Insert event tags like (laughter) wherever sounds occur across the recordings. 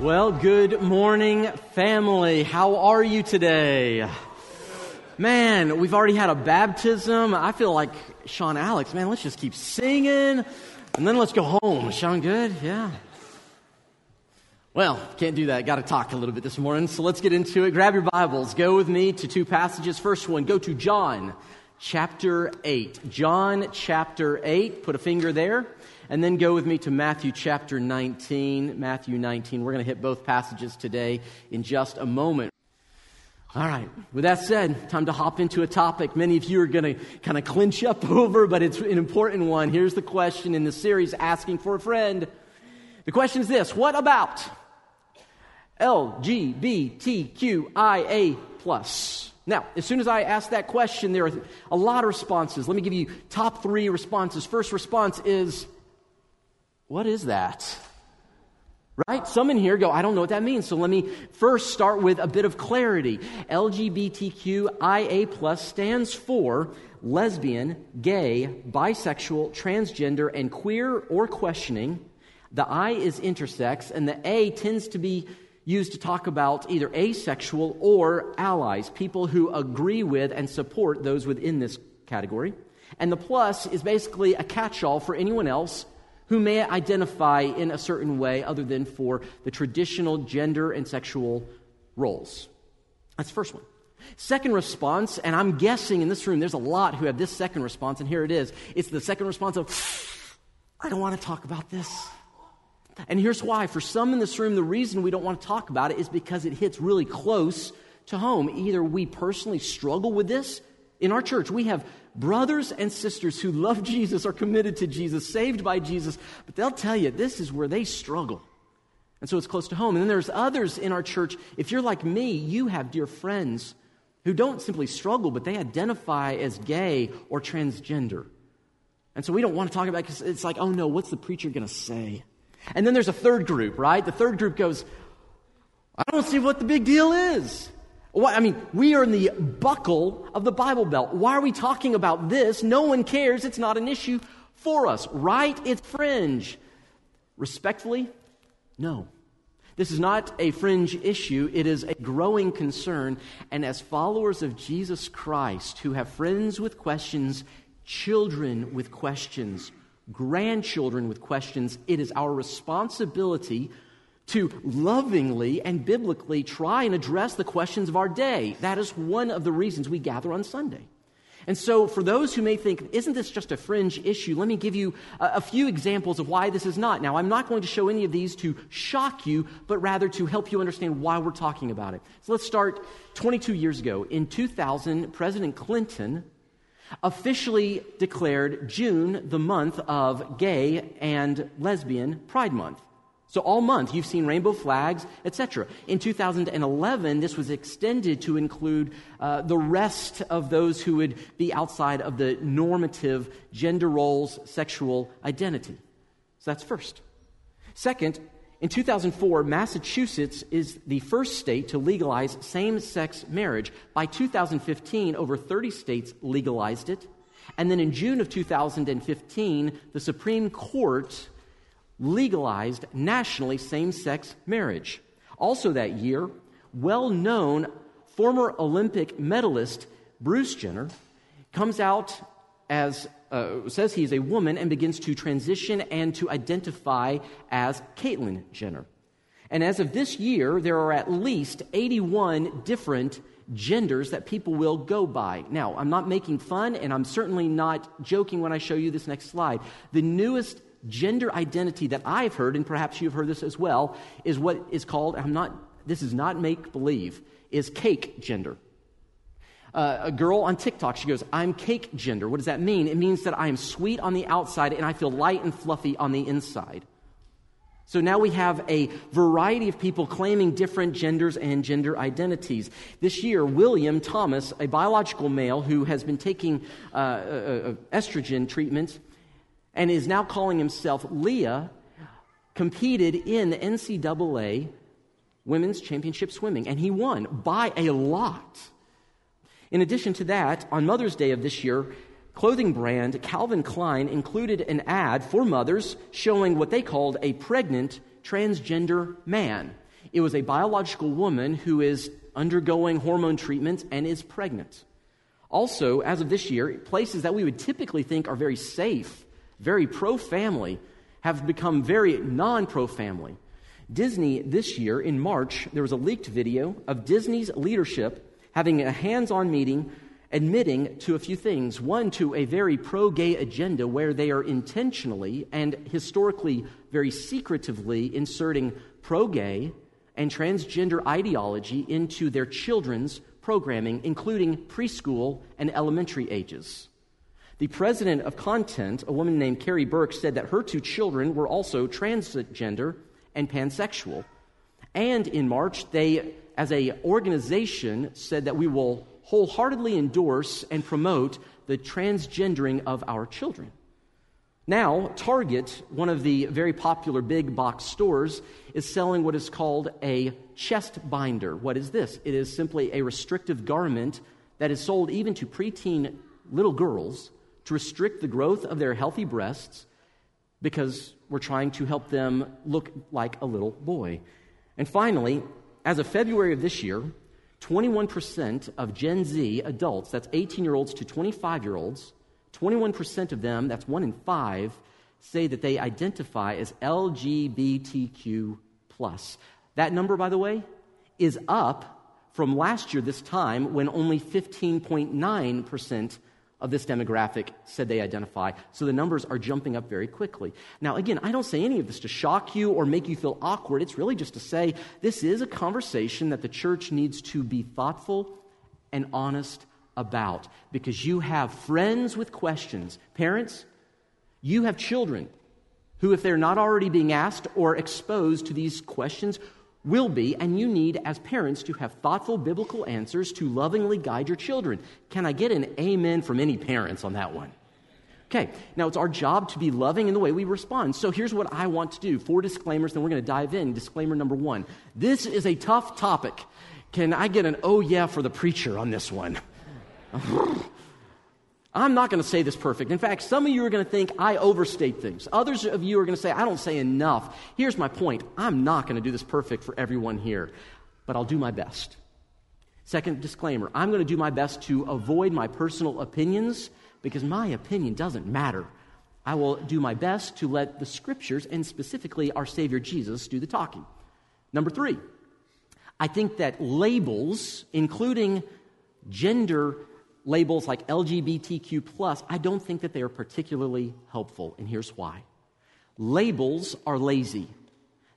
Well, good morning, family. How are you today? Man, we've already had a baptism. I feel like Sean Alex. Man, let's just keep singing and then let's go home. Sean, good? Yeah. Well, can't do that. Got to talk a little bit this morning. So let's get into it. Grab your Bibles. Go with me to two passages. First one, go to John chapter 8. John chapter 8. Put a finger there. And then go with me to Matthew chapter 19. Matthew 19. We're going to hit both passages today in just a moment. All right, with that said, time to hop into a topic many of you are going to kind of clinch up (laughs) over, but it's an important one. Here's the question in the series Asking for a Friend. The question is this What about LGBTQIA? plus? Now, as soon as I ask that question, there are a lot of responses. Let me give you top three responses. First response is what is that? Right? Some in here go, I don't know what that means. So let me first start with a bit of clarity. LGBTQIA plus stands for lesbian, gay, bisexual, transgender, and queer or questioning. The I is intersex, and the A tends to be used to talk about either asexual or allies, people who agree with and support those within this category. And the plus is basically a catch all for anyone else who may identify in a certain way other than for the traditional gender and sexual roles. That's the first one. Second response, and I'm guessing in this room there's a lot who have this second response, and here it is. It's the second response of, I don't want to talk about this. And here's why. For some in this room, the reason we don't want to talk about it is because it hits really close to home. Either we personally struggle with this in our church, we have brothers and sisters who love Jesus, are committed to Jesus, saved by Jesus, but they'll tell you this is where they struggle. And so it's close to home. And then there's others in our church. If you're like me, you have dear friends who don't simply struggle, but they identify as gay or transgender. And so we don't want to talk about it because it's like, oh no, what's the preacher going to say? And then there's a third group, right? The third group goes, I don't see what the big deal is. I mean, we are in the buckle of the Bible Belt. Why are we talking about this? No one cares. It's not an issue for us, right? It's fringe. Respectfully, no. This is not a fringe issue, it is a growing concern. And as followers of Jesus Christ who have friends with questions, children with questions, grandchildren with questions, it is our responsibility to lovingly and biblically try and address the questions of our day. That is one of the reasons we gather on Sunday. And so, for those who may think, isn't this just a fringe issue? Let me give you a, a, few examples of why this is not. Now, I'm not going to show any of these to shock you, but rather to help you understand why we're talking about it. So, let's start 22 years ago. In 2000, President Clinton officially declared June the month of gay and lesbian Pride Month. So all month you've seen rainbow flags, etc. In 2011, this was extended to include uh, the rest of those who would be outside of the normative gender roles, sexual identity. So that's first. Second, in 2004, Massachusetts is the first state to legalize same sex marriage. By 2015, over 30 states legalized it. And then in June of 2015, the Supreme Court legalized nationally same sex marriage. Also that year, well known former Olympic medalist Bruce Jenner comes out as uh, says he is a woman and begins to transition and to identify as Caitlyn Jenner. And as of this year, there are at least 81 different genders that people will go by. Now, I'm not making fun, and I'm certainly not joking when I show you this next slide. The newest gender identity that I've heard, and perhaps you've heard this as well, is what is called, I'm not, this is not make believe, is cake gender. Uh, a girl on TikTok, she goes, I'm cake gender. What does that mean? It means that I am sweet on the outside and I feel light and fluffy on the inside. So now we have a variety of people claiming different genders and gender identities. This year, William Thomas, a biological male who has been taking uh, uh, uh estrogen treatments, and is now calling himself Lia, competed in the NCAA Women's Championship Swimming, and he won by a lot. In addition to that, on Mother's Day of this year, clothing brand Calvin Klein included an ad for mothers showing what they called a pregnant transgender man. It was a biological woman who is undergoing hormone treatment and is pregnant. Also, as of this year, places that we would typically think are very safe, very pro family, have become very non pro family. Disney this year, in March, there was a leaked video of Disney's leadership having a hands on meeting admitting to a few things. One, to a very pro gay agenda where they are intentionally and historically very secretively inserting pro gay and transgender ideology into their children's programming, including preschool and elementary ages. The president of Content, a woman named Karey Burke, said that her two children were also transgender and pansexual. And in March, they, as a organization, said that we will wholeheartedly endorse and promote the transgendering of our children. Now, Target, one of the very popular big box stores, is selling what is called a chest binder. What is this? It is simply a restrictive garment that is sold even to preteen little girls to restrict the growth of their healthy breasts because we're trying to help them look like a little boy. And finally, as of February of this year, 21% of Gen Z adults, that's 18 year olds to 25 year olds, 21% of them, that's one in five, say that they identify as LGBTQ. That number, by the way, is up from last year, this time, when only 15.9% of this demographic said they identify. So the numbers are jumping up very quickly. Now, again, I don't say any of this to shock you or make you feel awkward. It's really just to say this is a conversation that the church needs to be thoughtful and honest about because you have friends with questions. Parents, you have children who, if they're not already being asked or exposed to these questions, will be, and you need as parents to have thoughtful biblical answers to lovingly guide your children. Can I get an amen from any parents on that one? Okay, now it's our job to be loving in the way we respond. So here's what I want to do four disclaimers, then we're going to dive in. Disclaimer number one this is a tough topic. Can I get an oh yeah for the preacher on this one? (laughs) I'm not going to say this perfect. In fact, some of you are going to think I overstate things. Others of you are going to say I don't say enough. Here's my point I'm not going to do this perfect for everyone here, but I'll do my best. Second disclaimer I'm going to do my best to avoid my personal opinions because my opinion doesn't matter. I will do my best to let the scriptures and specifically our Savior Jesus do the talking. Number three, I think that labels, including gender labels like LGBTQ, plus, I don't think that they are particularly helpful, and here's why. Labels are lazy.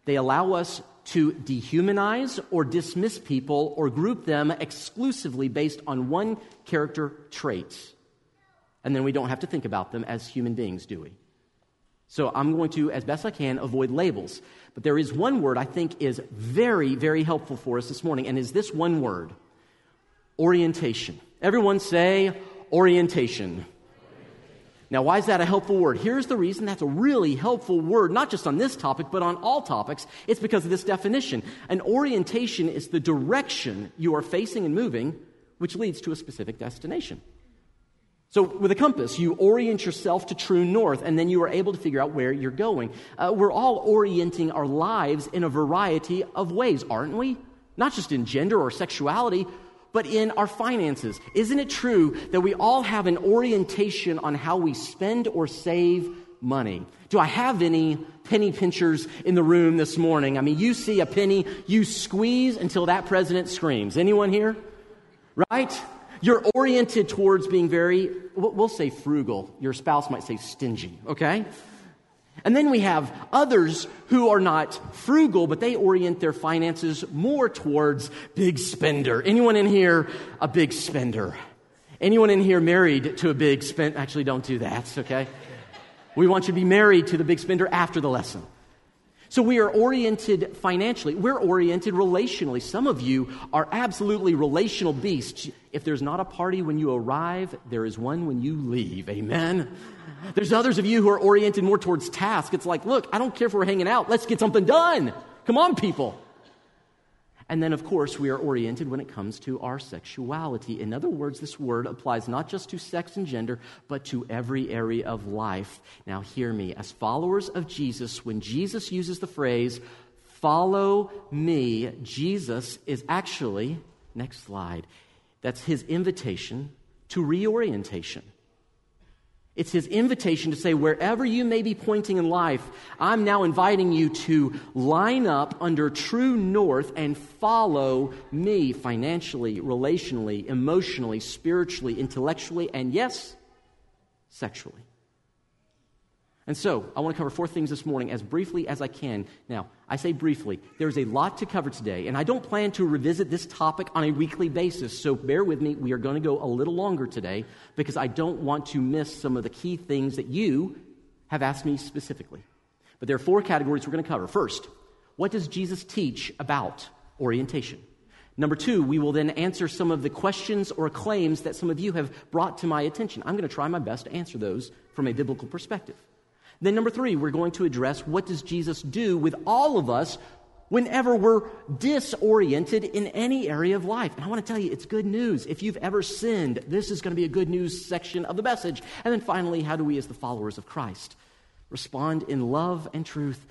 They allow us to dehumanize or dismiss people or group them exclusively based on one character trait. And then we don't have to think about them as human beings, do we? So I'm going to, as best I can, avoid labels. But there is one word I think is very, very helpful for us this morning, and is this one word orientation. Everyone say orientation. Now, why is that a helpful word? Here's the reason that's a really helpful word, not just on this topic, but on all topics. It's because of this definition. An orientation is the direction you are facing and moving, which leads to a specific destination. So, with a compass, you orient yourself to true north, and then you are able to figure out where you're going. Uh, we're all orienting our lives in a variety of ways, aren't we? Not just in gender or sexuality, but in our finances. Isn't it true that we all have an orientation on how we spend or save money? Do I have any penny pinchers in the room this morning? I mean, you see a penny, you squeeze until that president screams. Anyone here? Right? You're oriented towards being very, we'll say frugal. Your spouse might say stingy, okay? And then we have others who are not frugal, but they orient their finances more towards big spender. Anyone in here a big spender? Anyone in here married to a big spender? Actually, don't do that, okay? We want you to be married to the big spender after the lesson. So we are oriented financially. We're oriented relationally. Some of you are absolutely relational beasts. If there's not a party when you arrive, there is one when you leave. Amen. There's others of you who are oriented more towards task. It's like, look, I don't care if we're hanging out. Let's get something done. Come on, people. And then, of course, we are oriented when it comes to our sexuality. In other words, this word applies not just to sex and gender, but to every area of life. Now, hear me. As followers of Jesus, when Jesus uses the phrase, Follow me. Jesus is actually, next slide, that's his invitation to reorientation. It's his invitation to say, wherever you may be pointing in life, I'm now inviting you to line up under true north and follow me financially, relationally, emotionally, spiritually, intellectually, and yes, sexually. And so, I want to cover four things this morning as briefly as I can. Now, I say briefly, there's a lot to cover today, and I don't plan to revisit this topic on a weekly basis, so bear with me. We are going to go a little longer today because I don't want to miss some of the key things that you have asked me specifically. But there are four categories we're going to cover. First, what does Jesus teach about orientation? Number two, we will then answer some of the questions or claims that some of you have brought to my attention. I'm going to try my best to answer those from a biblical perspective. Then, number three, we're going to address what does Jesus do with all of us whenever we're disoriented in any area of life. And I want to tell you, it's good news. If you've ever sinned, this is going to be a good news section of the message. And then finally, how do we, as the followers of Christ, respond in love and truth,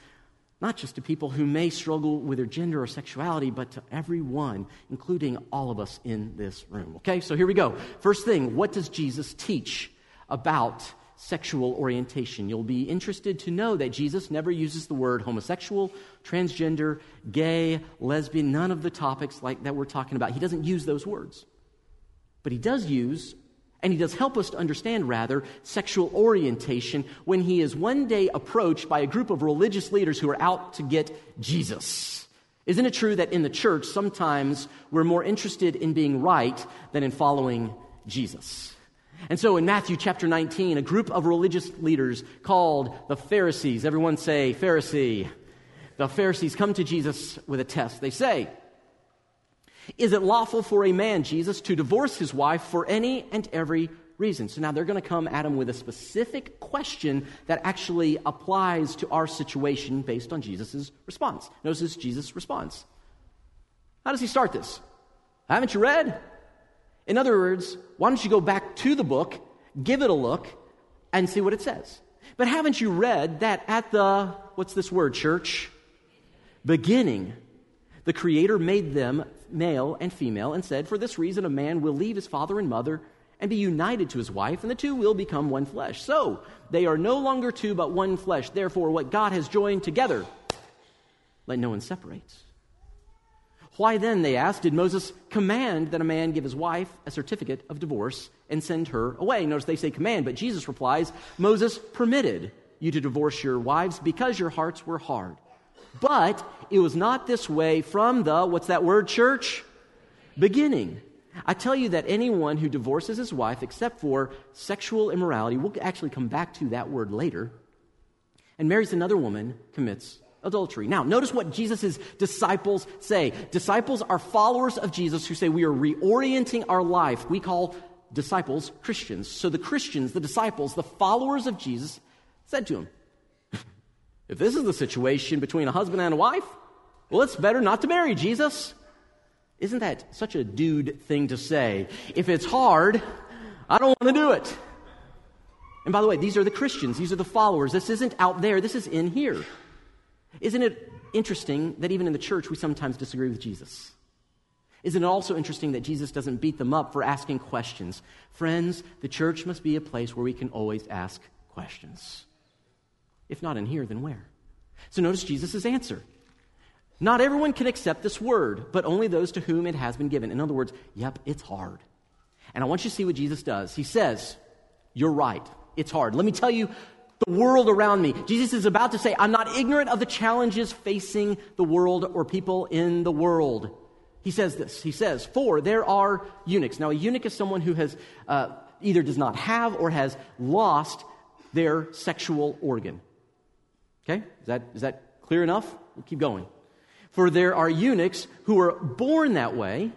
not just to people who may struggle with their gender or sexuality, but to everyone, including all of us in this room? Okay, so here we go. First thing, what does Jesus teach about sexual orientation. You'll be interested to know that Jesus never uses the word homosexual, transgender, gay, lesbian, none of the topics like that we're talking about. He doesn't use those words. But he does use and he does help us to understand, rather, sexual orientation when he is one day approached by a group of religious leaders who are out to get Jesus. Isn't it true that in the church, sometimes we're more interested in being right than in following Jesus? And so in Matthew chapter 19, a group of religious leaders called the Pharisees, everyone say Pharisee. The Pharisees come to Jesus with a test. They say, Is it lawful for a man, Jesus, to divorce his wife for any and every reason? So now they're going to come at him with a specific question that actually applies to our situation based on Jesus' response. Notice Jesus' response. How does he start this? Haven't you read? In other words, why don't you go back to the book, give it a look, and see what it says? But haven't you read that at the, what's this word, church? Beginning, the Creator made them male and female and said, For this reason, a man will leave his father and mother and be united to his wife, and the two will become one flesh. So they are no longer two, but one flesh. Therefore, what God has joined together, let no one separate. Why then, they asked, did Moses command that a man give his wife a certificate of divorce and send her away? Notice they say command, but Jesus replies, Moses permitted you to divorce your wives because your hearts were hard. But it was not this way from the, what's that word, church? Beginning. I tell you that anyone who divorces his wife except for sexual immorality, we'll actually come back to that word later, and marries another woman commits adultery. Now, notice what Jesus' disciples say. Disciples are followers of Jesus who say we are reorienting our life. We call disciples Christians. So the Christians, the disciples, the followers of Jesus said to him, If this is the situation between a husband and a wife, well, it's better not to marry Jesus. Isn't that such a dude thing to say? If it's hard, I don't want to do it. And by the way, these are the Christians, these are the followers. This isn't out there, this is in here. Isn't it interesting that even in the church we sometimes disagree with Jesus? Isn't it also interesting that Jesus doesn't beat them up for asking questions? Friends, the church must be a place where we can always ask questions. If not in here, then where? So notice Jesus' answer. Not everyone can accept this word, but only those to whom it has been given. In other words, yep, it's hard. And I want you to see what Jesus does. He says, You're right, it's hard. Let me tell you the world around me. Jesus is about to say, I'm not ignorant of the challenges facing the world or people in the world. He says this. He says, For there are eunuchs. Now, a eunuch is someone who has uh, either does not have or has lost their sexual organ. Okay? Is that, is that clear enough? We'll keep going. For there are eunuchs who are born that way.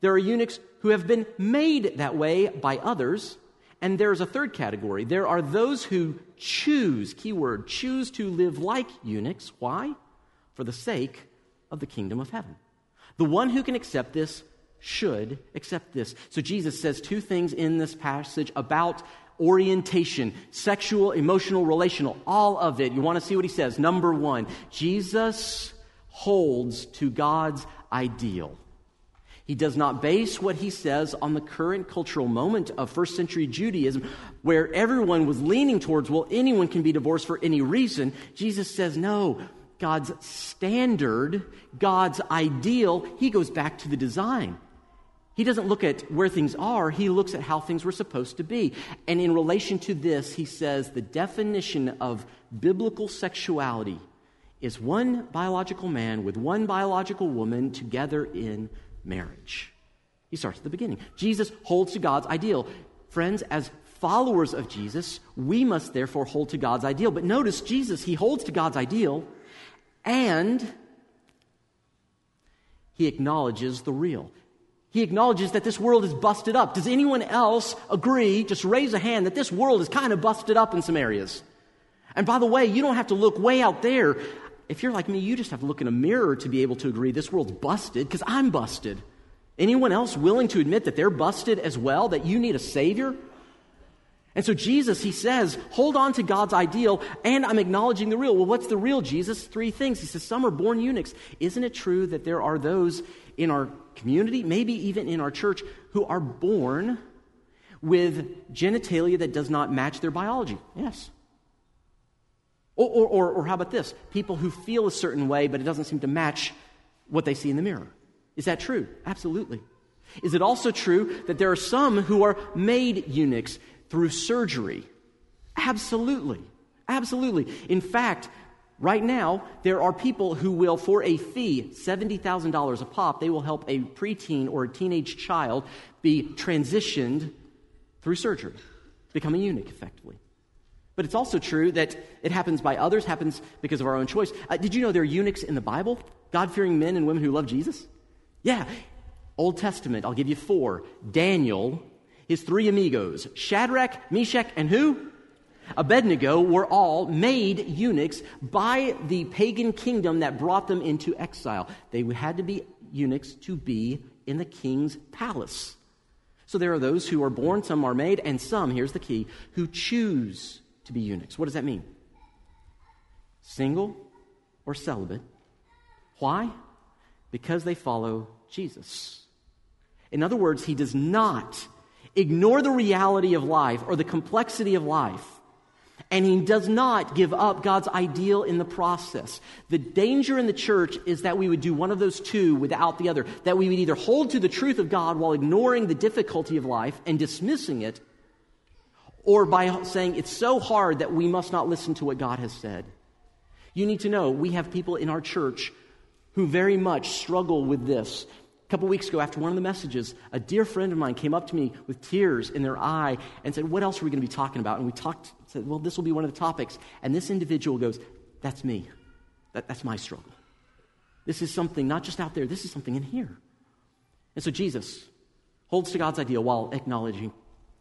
There are eunuchs who have been made that way by others. And there's a third category. There are those who choose, keyword, choose to live like eunuchs. Why? For the sake of the kingdom of heaven. The one who can accept this should accept this. So Jesus says two things in this passage about orientation sexual, emotional, relational, all of it. You want to see what he says? Number one, Jesus holds to God's ideal. He does not base what he says on the current cultural moment of first century Judaism, where everyone was leaning towards, well, anyone can be divorced for any reason. Jesus says, no, God's standard, God's ideal, he goes back to the design. He doesn't look at where things are, he looks at how things were supposed to be. And in relation to this, he says the definition of biblical sexuality is one biological man with one biological woman together in marriage. He starts at the beginning. Jesus holds to God's ideal. Friends, as followers of Jesus, we must therefore hold to God's ideal. But notice, Jesus, he holds to God's ideal and he acknowledges the real. He acknowledges that this world is busted up. Does anyone else agree? Just raise a hand that this world is kind of busted up in some areas. And by the way, you don't have to look way out there. If you're like me, you just have to look in a mirror to be able to agree this world's busted because I'm busted. Anyone else willing to admit that they're busted as well, that you need a Savior? And so Jesus, he says, hold on to God's ideal, and I'm acknowledging the real. Well, what's the real, Jesus? Three things. He says, some are born eunuchs. Isn't it true that there are those in our community, maybe even in our church, who are born with genitalia that does not match their biology? Yes. Or, or, or, or how about this? People who feel a certain way, but it doesn't seem to match what they see in the mirror. Is that true? Absolutely. Is it also true that there are some who are made eunuchs? through surgery? Absolutely. Absolutely. In fact, right now, there are people who will, for a fee, $70,000 a pop, they will help a preteen or a teenage child be transitioned through surgery, become a eunuch effectively. But it's also true that it happens by others, happens because of our own choice. Uh, did you know there are eunuchs in the Bible? God fearing men and women who love Jesus? Yeah. Old Testament, I'll give you four Daniel, his three amigos, Shadrach, Meshach, and who? Abednego were all made eunuchs by the pagan kingdom that brought them into exile. They had to be eunuchs to be in the king's palace. So there are those who are born, some are made, and some, here's the key, who choose to be eunuchs. What does that mean? Single or celibate. Why? Because they follow Jesus. In other words, he does not ignore the reality of life or the complexity of life. And he does not give up God's ideal in the process. The danger in the church is that we would do one of those two without the other. That we would either hold to the truth of God while ignoring the difficulty of life and dismissing it, or by saying it's so hard that we must not listen to what God has said. You need to know we have people in our church who very much struggle with this A couple weeks ago, after one of the messages, a dear friend of mine came up to me with tears in their eye and said, What else are we going to be talking about? And we talked, said, Well, this will be one of the topics. And this individual goes, That's me. That, that's my struggle. This is something not just out there, this is something in here. And so Jesus holds to God's ideal while acknowledging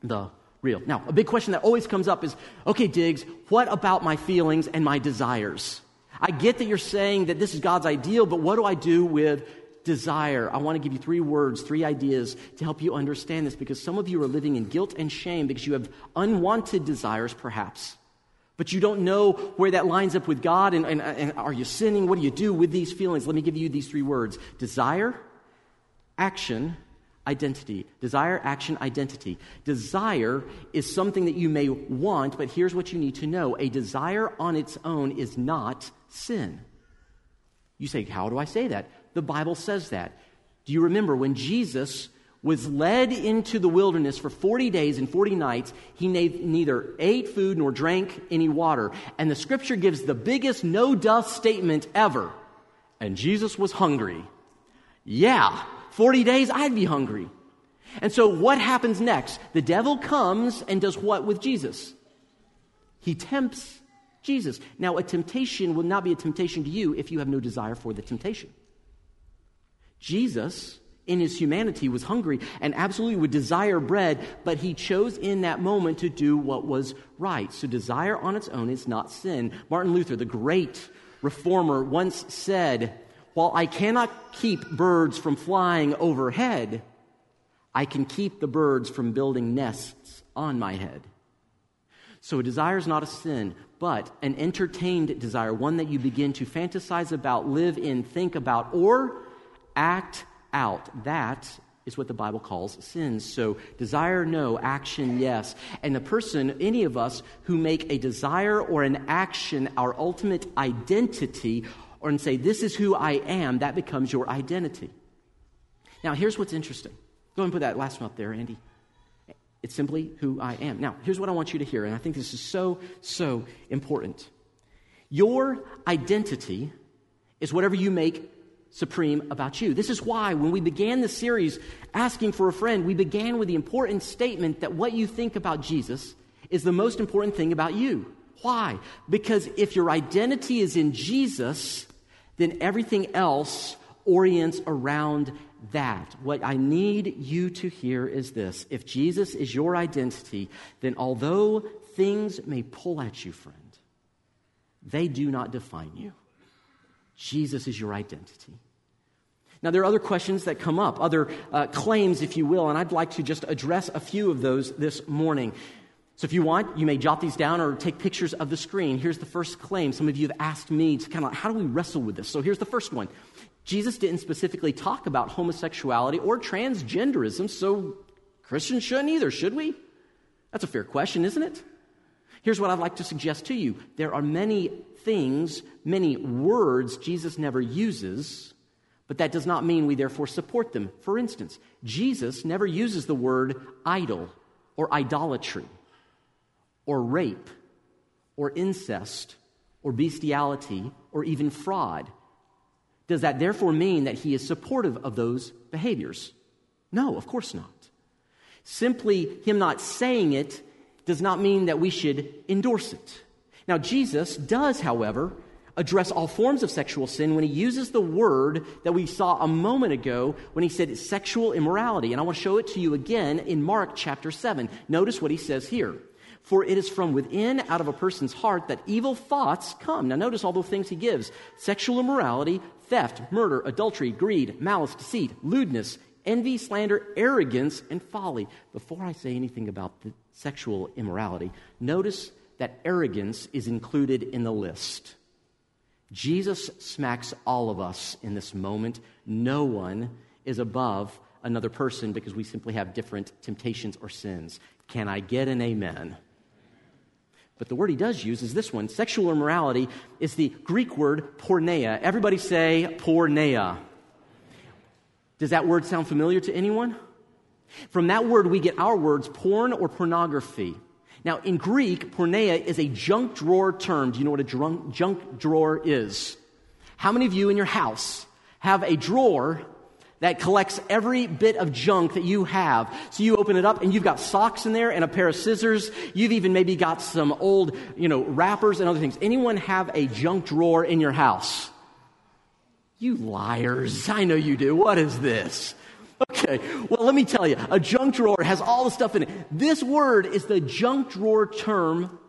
the real. Now, a big question that always comes up is okay, Diggs, what about my feelings and my desires? I get that you're saying that this is God's ideal, but what do I do with desire. I want to give you three words, three ideas to help you understand this because some of you are living in guilt and shame because you have unwanted desires, perhaps. But you don't know where that lines up with God and, and, and are you sinning? What do you do with these feelings? Let me give you these three words desire, action, identity. Desire, action, identity. Desire is something that you may want, but here's what you need to know a desire on its own is not sin. You say, How do I say that? the Bible says that. Do you remember when Jesus was led into the wilderness for 40 days and 40 nights, he neither ate food nor drank any water. And the scripture gives the biggest no dust statement ever. And Jesus was hungry. Yeah, 40 days, I'd be hungry. And so what happens next? The devil comes and does what with Jesus? He tempts Jesus. Now, a temptation will not be a temptation to you if you have no desire for the temptation. Jesus, in his humanity, was hungry and absolutely would desire bread, but he chose in that moment to do what was right. So desire on its own is not sin. Martin Luther, the great reformer, once said, While I cannot keep birds from flying overhead, I can keep the birds from building nests on my head. So a desire is not a sin, but an entertained desire, one that you begin to fantasize about, live in, think about, or act out. That is what the Bible calls sins. So, desire, no. Action, yes. And the person, any of us who make a desire or an action our ultimate identity, or and say, This is who I am, that becomes your identity. Now, here's what's interesting. Go and put that last one up there, Andy. It's simply who I am. Now, here's what I want you to hear, and I think this is so, so important. Your identity is whatever you make supreme about you. This is why, when we began the series asking for a friend, we began with the important statement that what you think about Jesus is the most important thing about you. Why? Because if your identity is in Jesus, then everything else orients around that. What I need you to hear is this if Jesus is your identity, then although things may pull at you, friend, they do not define you. Jesus is your identity. Now, there are other questions that come up, other uh, claims, if you will, and I'd like to just address a few of those this morning. So, if you want, you may jot these down or take pictures of the screen. Here's the first claim. Some of you have asked me to kind of, how do we wrestle with this? So, here's the first one Jesus didn't specifically talk about homosexuality or transgenderism, so Christians shouldn't either, should we? That's a fair question, isn't it? Here's what I'd like to suggest to you there are many things, many words Jesus never uses, but that does not mean we therefore support them. For instance, Jesus never uses the word idol or idolatry or rape or incest or bestiality or even fraud. Does that therefore mean that he is supportive of those behaviors? No, of course not. Simply him not saying it does not mean that we should endorse it. Now, Jesus does, however, address all forms of sexual sin when he uses the word that we saw a moment ago when he said sexual immorality. And I want to show it to you again in Mark chapter 7. Notice what he says here. For it is from within, out of a person's heart, that evil thoughts come. Now, notice all the things he gives sexual immorality, theft, murder, adultery, greed, malice, deceit, lewdness, envy, slander, arrogance, and folly. Before I say anything about the sexual immorality, notice that arrogance is included in the list. Jesus smacks all of us in this moment. No one is above another person because we simply have different temptations or sins. Can I get an amen? But the word he does use is this one. Sexual immorality is the Greek word porneia. Everybody say porneia. Does that word sound familiar to anyone? From that word, we get our words porn or pornography. Now, in Greek, porneia is a junk drawer term. Do you know what a drunk, junk drawer is? How many of you in your house have a drawer that collects every bit of junk that you have. So you open it up and you've got socks in there and a pair of scissors. You've even maybe got some old, you know, wrappers and other things. Anyone have a junk drawer in your house? You liars. I know you do. What is this? Okay, well, let me tell you. A junk drawer has all the stuff in it. This word is the junk drawer term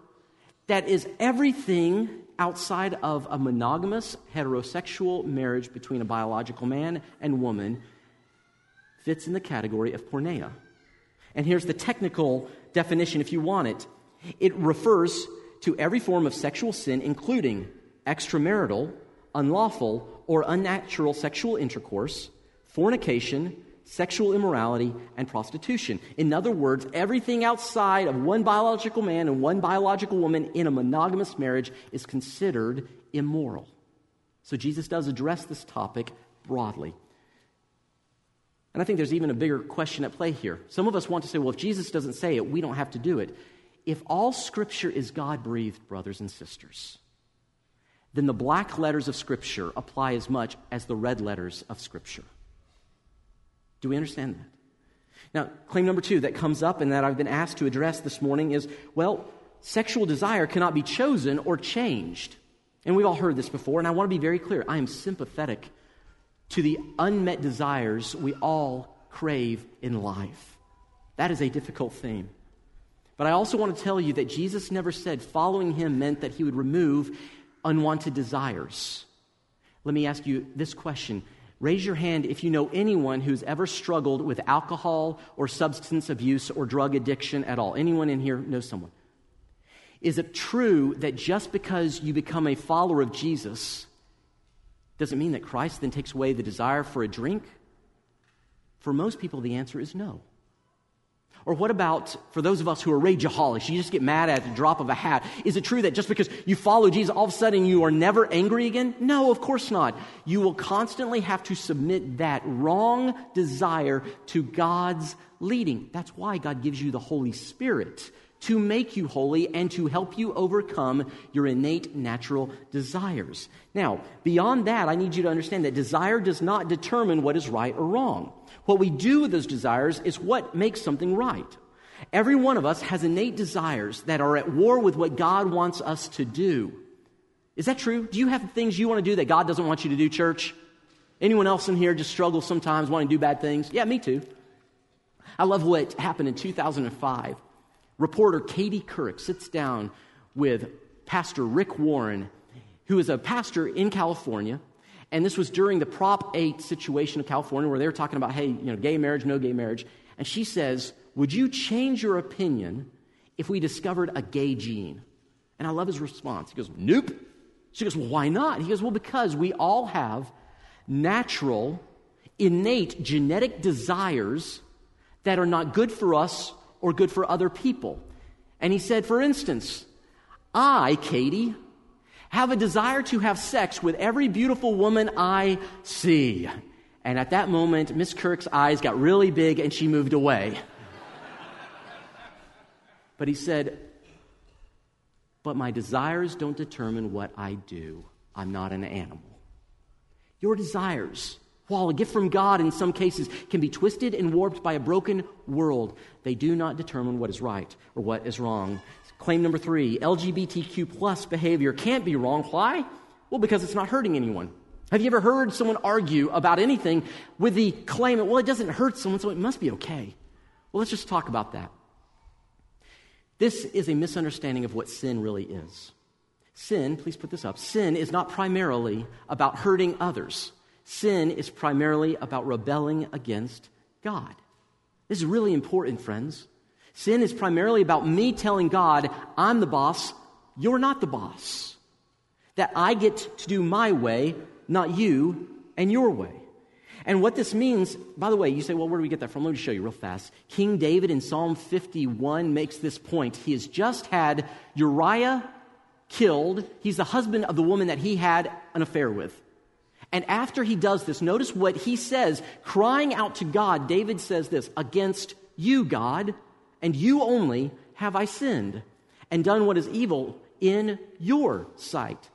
that is everything outside of a monogamous heterosexual marriage between a biological man and woman fits in the category of porneia. And here's the technical definition if you want it it refers to every form of sexual sin, including extramarital, unlawful, or unnatural sexual intercourse, fornication, sexual immorality, and prostitution. In other words, everything outside of one biological man and one biological woman in a monogamous marriage is considered immoral. So Jesus does address this topic broadly. And I think there's even a bigger question at play here. Some of us want to say, well, if Jesus doesn't say it, we don't have to do it. If all scripture is God breathed, brothers and sisters, then the black letters of scripture apply as much as the red letters of scripture. Do we understand that? Now, claim number two that comes up and that I've been asked to address this morning is well, sexual desire cannot be chosen or changed. And we've all heard this before, and I want to be very clear. I am sympathetic to the unmet desires we all crave in life. That is a difficult thing. But I also want to tell you that Jesus never said following him meant that he would remove unwanted desires. Let me ask you this question Raise your hand if you know anyone who's ever struggled with alcohol or substance abuse or drug addiction at all. Anyone in here knows someone? Is it true that just because you become a follower of Jesus, doesn't mean that Christ then takes away the desire for a drink? For most people, the answer is no. Or what about for those of us who are rageaholics? You just get mad at the drop of a hat. Is it true that just because you follow Jesus, all of a sudden you are never angry again? No, of course not. You will constantly have to submit that wrong desire to God's leading. That's why God gives you the Holy Spirit to make you holy and to help you overcome your innate natural desires. Now, beyond that, I need you to understand that desire does not determine what is right or wrong. What we do with those desires is what makes something right. Every one of us has innate desires that are at war with what God wants us to do. Is that true? Do you have things you want to do that God doesn't want you to do, church? Anyone else in here just struggles sometimes wanting to do bad things? Yeah, me too. I love what happened in 2005. Reporter Katie Couric sits down with Pastor Rick Warren, who is a pastor in California and this was during the Prop 8 situation of California where they were talking about, hey, you know, gay marriage, no gay marriage. And she says, Would you change your opinion if we discovered a gay gene? And I love his response. He goes, Nope. She goes, Well, why not? He goes, Well, because we all have natural, innate genetic desires that are not good for us or good for other people. And he said, For instance, I, Katie, have a desire to have sex with every beautiful woman I see. And at that moment, Miss Couric's eyes got really big and she moved away. but he said, But my desires don't determine what I do. I'm not an animal. Your desires, while a gift from God in some cases, can be twisted and warped by a broken world. They do not determine what is right or what is wrong. Claim number three LGBTQ plus behavior can't be wrong. Why? Well, because it's not hurting anyone. Have you ever heard someone argue about anything with the claim that, well, it doesn't hurt someone, so it must be okay? Well, let's just talk about that. This is a misunderstanding of what sin really is. Sin, please put this up, sin is not primarily about hurting others. Sin is primarily about rebelling against God. This is really important, friends. Sin is primarily about me telling God, I'm the boss, you're not the boss. That I get to do my way, not you and your way. And what this means, by the way, you say, well, where do we get that from? Let me show you real fast. King David in Psalm 51 makes this point. He has just had Uriah killed. He's the husband of the woman that he had an affair with. And after he does this, notice what he says, crying out to God. David says this Against you, God, and you only have I sinned and done what is evil in your sight.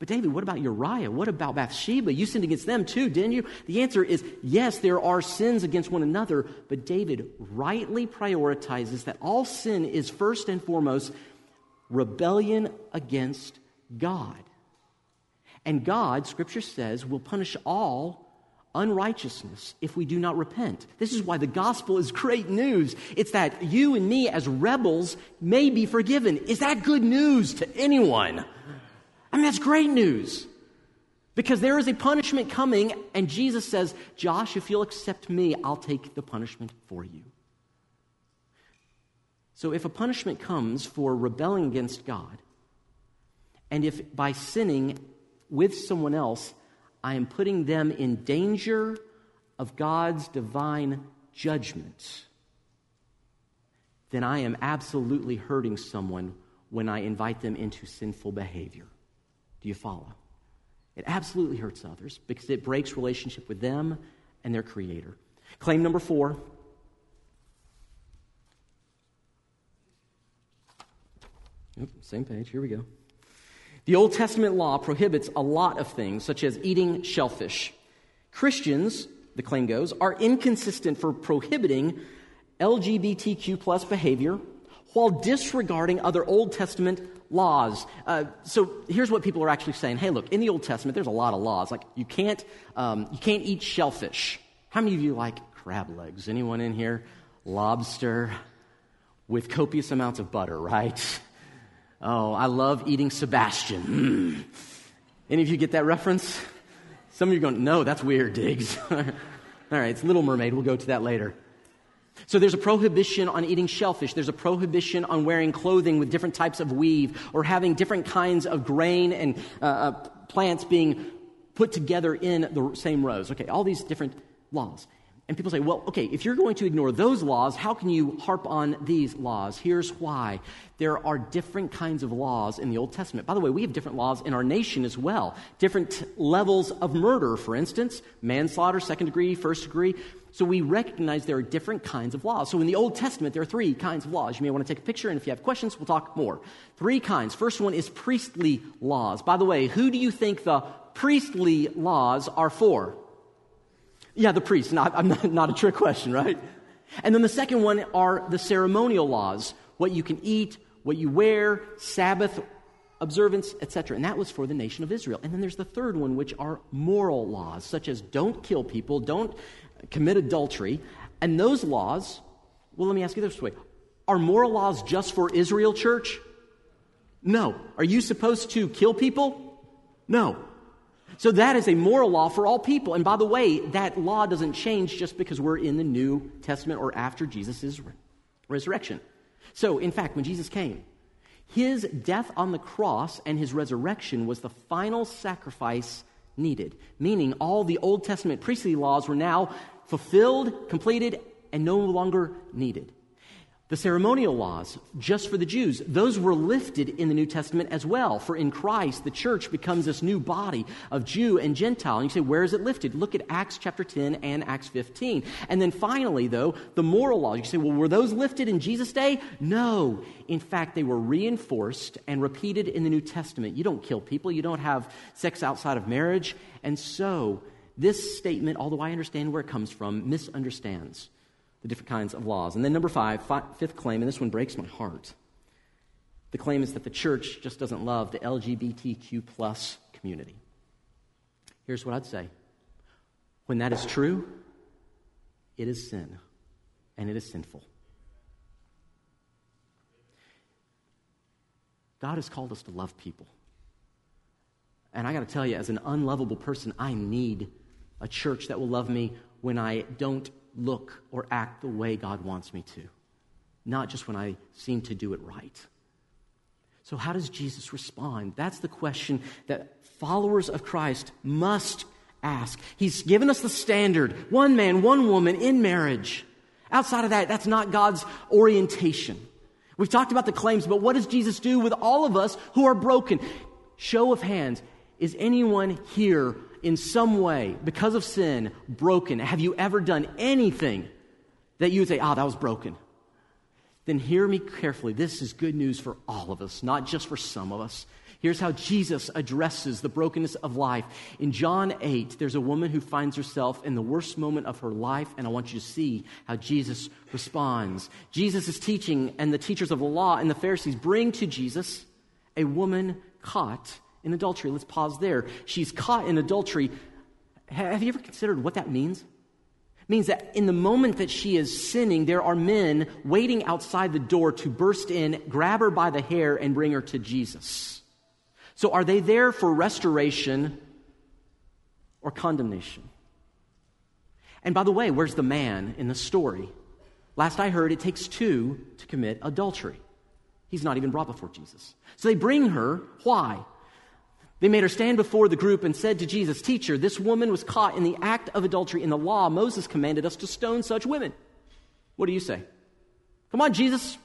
But David, what about Uriah? What about Bathsheba? You sinned against them too, didn't you? The answer is yes, there are sins against one another, but David rightly prioritizes that all sin is first and foremost rebellion against God. And God, Scripture says, will punish all unrighteousness if we do not repent. This is why the gospel is great news. It's that you and me, as rebels, may be forgiven. Is that good news to anyone? I mean, that's great news. Because there is a punishment coming, and Jesus says, Josh, if you'll accept me, I'll take the punishment for you. So if a punishment comes for rebelling against God, and if by sinning with someone else, I am putting them in danger of God's divine judgment, then I am absolutely hurting someone when I invite them into sinful behavior. Do you follow? It absolutely hurts others because it breaks relationship with them and their creator. Claim number four. same page. Here we go. The Old Testament law prohibits a lot of things, such as eating shellfish. Christians, the claim goes, are inconsistent for prohibiting LGBTQ plus behavior while disregarding other Old Testament laws. Uh, so here's what people are actually saying. Hey, look, in the Old Testament, there's a lot of laws. Like you can't, um, you can't eat shellfish. How many of you like crab legs? Anyone in here? Lobster with copious amounts of butter, right? (laughs) Oh, I love eating Sebastian. Mm. Any of you get that reference? Some of you are going, no, that's weird, Diggs. (laughs) All right, it's Little Mermaid. We'll go to that later. So there's a prohibition on eating shellfish. There's a prohibition on wearing clothing with different types of weave or having different kinds of grain and uh, uh, plants being put together in the same rows. Okay, all these different laws. And people say, well, okay, if you're going to ignore those laws, how can you harp on these laws? Here's why. There are different kinds of laws in the Old Testament. By the way, we have different laws in our nation as well. Different levels of murder, for instance, manslaughter, second degree, first degree. So we recognize there are different kinds of laws. So in the Old Testament, there are three kinds of laws. You may want to take a picture, and if you have questions, we'll talk more. Three kinds. First one is priestly laws. By the way, who do you think the priestly laws are for? Yeah, the priest. Not, I'm not, not a trick question, right? And then the second one are the ceremonial laws what you can eat, what you wear, Sabbath observance, etc. And that was for the nation of Israel. And then there's the third one, which are moral laws, such as don't kill people, don't commit adultery. And those laws, well, let me ask you this way are moral laws just for Israel, church? No. Are you supposed to kill people? No. So that is a moral law for all people. And by the way, that law doesn't change just because we're in the New Testament or after Jesus' resurrection. So, in fact, when Jesus came, his death on the cross and his resurrection was the final sacrifice needed, meaning all the Old Testament priestly laws were now fulfilled, completed, and no longer needed. The ceremonial laws, just for the Jews, those were lifted in the New Testament as well. For in Christ, the church becomes this new body of Jew and Gentile. And you say, where is it lifted? Look at Acts chapter 10 and Acts 15. And then finally, though, the moral laws. You say, well, were those lifted in Jesus' day? No. In fact, they were reinforced and repeated in the New Testament. You don't kill people, you don't have sex outside of marriage. And so, this statement, although I understand where it comes from, misunderstands the different kinds of laws. And then number five, fifth claim, and this one breaks my heart. The claim is that the church just doesn't love the LGBTQ plus community. Here's what I'd say. When that is true, it is sin, and it is sinful. God has called us to love people. And I got to tell you, as an unlovable person, I need a church that will love me when I don't look or act the way God wants me to, not just when I seem to do it right. So, how does Jesus respond? That's the question that followers of Christ must ask. He's given us the standard one man, one woman in marriage. Outside of that, that's not God's orientation. We've talked about the claims, but what does Jesus do with all of us who are broken? Show of hands. Is anyone here in some way, because of sin, broken? Have you ever done anything that you would say, ah, oh, that was broken? Then hear me carefully. This is good news for all of us, not just for some of us. Here's how Jesus addresses the brokenness of life. In John 8, there's a woman who finds herself in the worst moment of her life, and I want you to see how Jesus responds. Jesus is teaching, and the teachers of the law and the Pharisees bring to Jesus a woman caught in adultery. Let's pause there. She's caught in adultery. Have you ever considered what that means? It means that in the moment that she is sinning, there are men waiting outside the door to burst in, grab her by the hair, and bring her to Jesus. So are they there for restoration or condemnation? And by the way, where's the man in the story? Last I heard, it takes two to commit adultery. He's not even brought before Jesus. So they bring her. Why? They made her stand before the group and said to Jesus, Teacher, this woman was caught in the act of adultery. In the law, Moses commanded us to stone such women. What do you say? Come on, Jesus.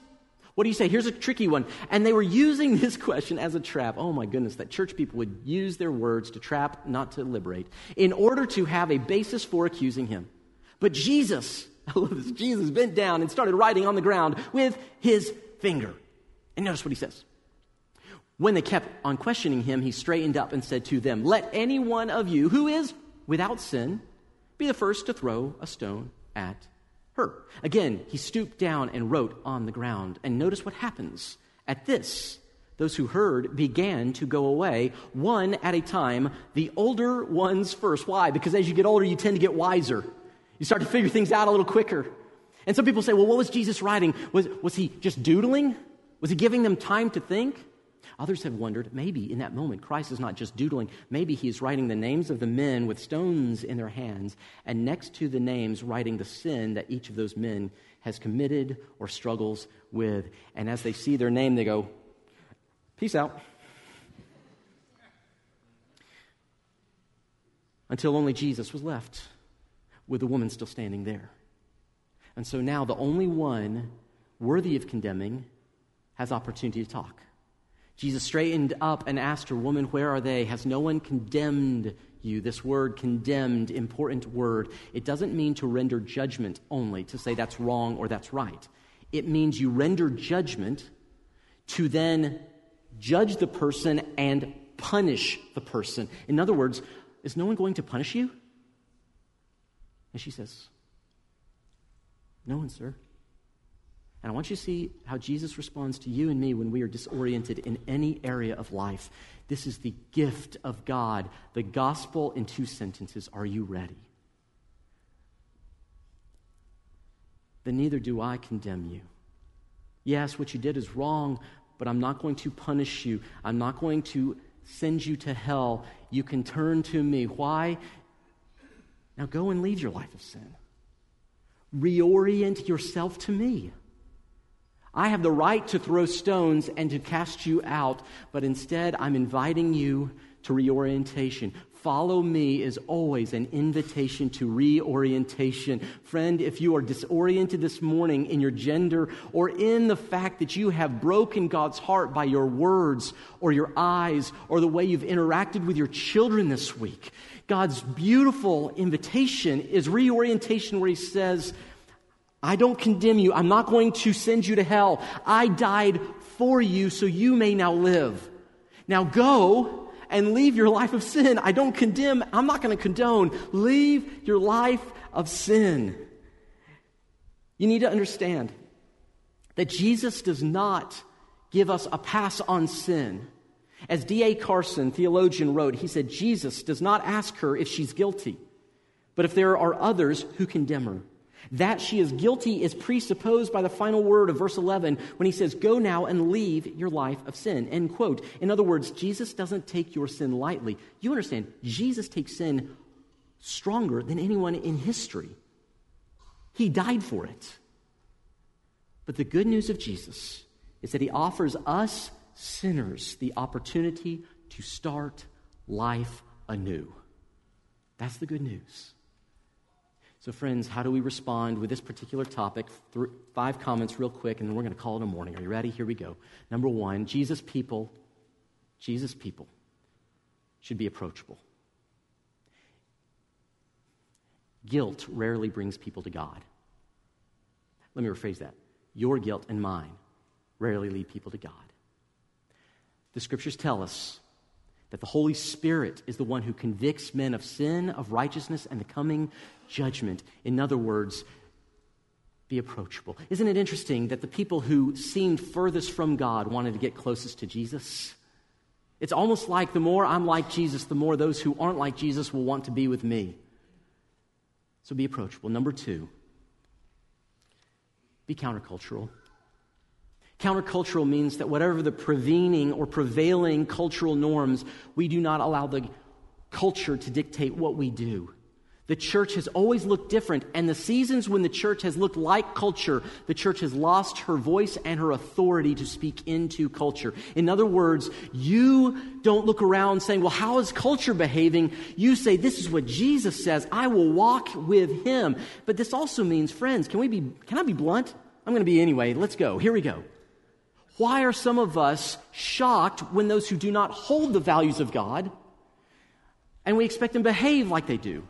What do you say? Here's a tricky one. And they were using (laughs) this question as a trap. Oh my goodness, that church people would use their words to trap, not to liberate, in order to have a basis for accusing him. But Jesus, (laughs) I love this, Jesus bent down and started writing on the ground with his finger. And notice what he says. When they kept on questioning him, he straightened up and said to them, Let any one of you who is without sin be the first to throw a stone at her. Again, he stooped down and wrote on the ground. And notice what happens. At this, those who heard began to go away, one at a time, the older ones first. Why? Because as you get older, you tend to get wiser. You start to figure things out a little quicker. And some people say, well, what was Jesus writing? Was, was he just doodling? Was he giving them time to think? Others have wondered maybe in that moment Christ is not just doodling, maybe he's writing the names of the men with stones in their hands, and next to the names, writing the sin that each of those men has committed or struggles with. And as they see their name, they go, Peace out. Until only Jesus was left with the woman still standing there. And so now the only one worthy of condemning has opportunity to talk. Jesus straightened up and asked her, Woman, where are they? Has no one condemned you? This word, condemned, important word. It doesn't mean to render judgment only, to say that's wrong or that's right. It means you render judgment to then judge the person and punish the person. In other words, is no one going to punish you? And she says, No one, sir. And I want you to see how Jesus responds to you and me when we are disoriented in any area of life. This is the gift of God. The gospel in two sentences. Are you ready? Then neither do I condemn you. Yes, what you did is wrong, but I'm not going to punish you. I'm not going to send you to hell. You can turn to me. Why? Now go and leave your life of sin. Reorient yourself to me. I have the right to throw stones and to cast you out, but instead I'm inviting you to reorientation. Follow me is always an invitation to reorientation. Friend, if you are disoriented this morning in your gender or in the fact that you have broken God's heart by your words or your eyes or the way you've interacted with your children this week, God's beautiful invitation is reorientation where He says, I don't condemn you. I'm not going to send you to hell. I died for you so you may now live. Now go and leave your life of sin. I don't condemn. I'm not going to condone. Leave your life of sin. You need to understand that Jesus does not give us a pass on sin. As D.A. Carson, theologian, wrote, he said, Jesus does not ask her if she's guilty, but if there are others who condemn her. That she is guilty is presupposed by the final word of verse 11 when he says, Go now and leave your life of sin. End quote. In other words, Jesus doesn't take your sin lightly. You understand, Jesus takes sin stronger than anyone in history. He died for it. But the good news of Jesus is that he offers us sinners the opportunity to start life anew. That's the good news. So, friends, how do we respond with this particular topic? Five comments, real quick, and then we're going to call it a morning. Are you ready? Here we go. Number one Jesus' people, Jesus' people should be approachable. Guilt rarely brings people to God. Let me rephrase that. Your guilt and mine rarely lead people to God. The scriptures tell us that the Holy Spirit is the one who convicts men of sin, of righteousness, and the coming judgment. In other words, be approachable. Isn't it interesting that the people who seemed furthest from God wanted to get closest to Jesus? It's almost like the more I'm like Jesus, the more those who aren't like Jesus will want to be with me. So be approachable. Number two, be countercultural. Countercultural means that whatever the prevailing or prevailing cultural norms, we do not allow the culture to dictate what we do. The church has always looked different, and the seasons when the church has looked like culture, the church has lost her voice and her authority to speak into culture. In other words, you don't look around saying, Well, how is culture behaving? You say, This is what Jesus says. I will walk with him. But this also means, friends, can we be can I be blunt? I'm gonna be anyway. Let's go. Here we go. Why are some of us shocked when those who do not hold the values of God and we expect them to behave like they do?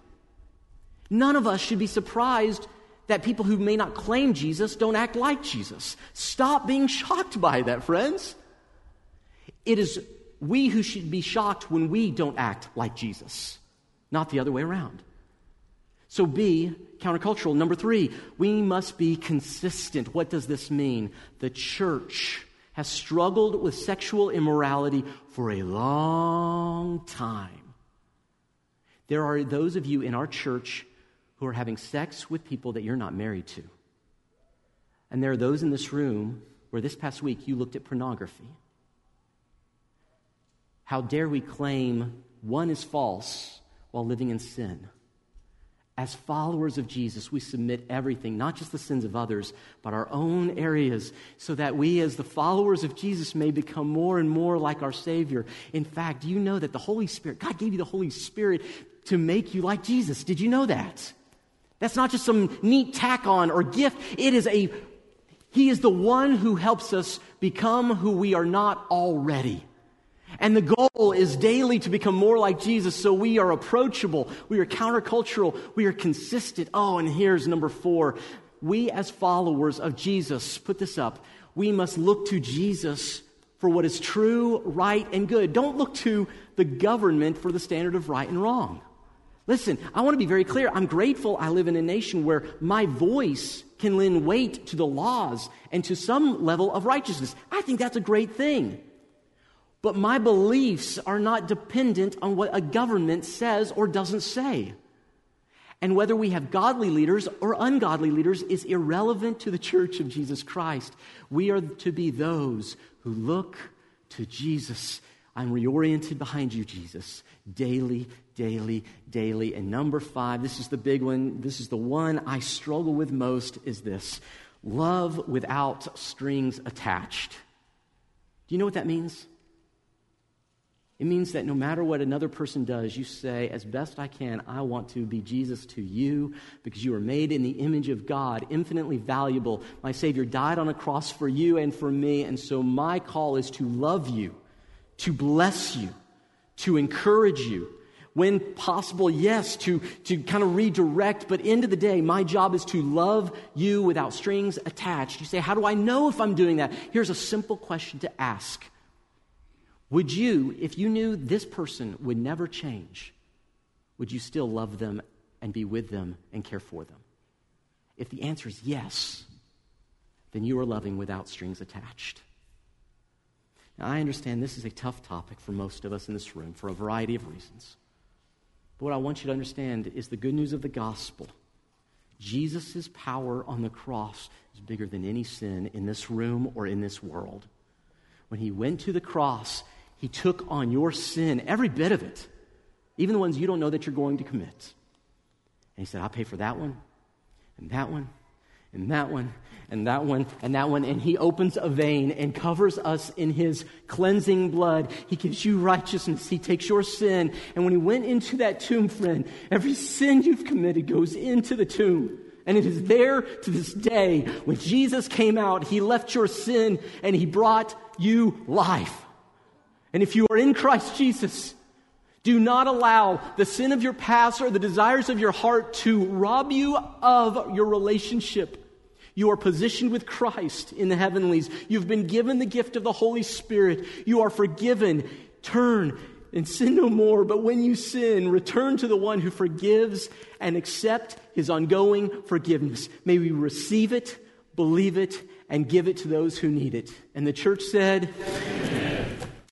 None of us should be surprised that people who may not claim Jesus don't act like Jesus. Stop being shocked by that, friends. It is we who should be shocked when we don't act like Jesus, not the other way around. So be countercultural. Number three, we must be consistent. What does this mean? The church has struggled with sexual immorality for a long time. There are those of you in our church who are having sex with people that you're not married to. And there are those in this room where this past week you looked at pornography. How dare we claim one is false while living in sin? As followers of Jesus, we submit everything, not just the sins of others, but our own areas, so that we, as the followers of Jesus, may become more and more like our Savior. In fact, you know that the Holy Spirit, God gave you the Holy Spirit to make you like Jesus. Did you know that? That's not just some neat tack on or gift. It is a, He is the one who helps us become who we are not already. And the goal is daily to become more like Jesus so we are approachable, we are countercultural, we are consistent. Oh, and here's number four. We, as followers of Jesus, put this up, we must look to Jesus for what is true, right, and good. Don't look to the government for the standard of right and wrong. Listen, I want to be very clear. I'm grateful I live in a nation where my voice can lend weight to the laws and to some level of righteousness. I think that's a great thing. But my beliefs are not dependent on what a government says or doesn't say. And whether we have godly leaders or ungodly leaders is irrelevant to the church of Jesus Christ. We are to be those who look to Jesus. I'm reoriented behind you, Jesus, daily, daily, daily. And number five, this is the big one. This is the one I struggle with most is this love without strings attached. Do you know what that means? It means that no matter what another person does, you say, as best I can, I want to be Jesus to you because you are made in the image of God, infinitely valuable. My Savior died on a cross for you and for me, and so my call is to love you, to bless you, to encourage you. When possible, yes, to, to kind of redirect, but end of the day, my job is to love you without strings attached. You say, How do I know if I'm doing that? Here's a simple question to ask would you, if you knew this person would never change, would you still love them and be with them and care for them? If the answer is yes, then you are loving without strings attached. Now, I understand this is a tough topic for most of us in this room for a variety of reasons. But what I want you to understand is the good news of the gospel. Jesus' power on the cross is bigger than any sin in this room or in this world. When he went to the cross, he took on your sin, every bit of it, even the ones you don't know that you're going to commit. And he said, I'll pay for that one, and that one, and that one, and that one, and that one. And he opens a vein and covers us in his cleansing blood. He gives you righteousness. He takes your sin. And when he went into that tomb, friend, every sin you've committed goes into the tomb. And it is there to this day. When Jesus came out, he left your sin and he brought you life. And if you are in Christ Jesus, do not allow the sin of your past or the desires of your heart to rob you of your relationship. You are positioned with Christ in the heavenlies. You've been given the gift of the Holy Spirit. You are forgiven. Turn and sin no more. But when you sin, return to the one who forgives and accept his ongoing forgiveness. May we receive it, believe it, and give it to those who need it. And the church said,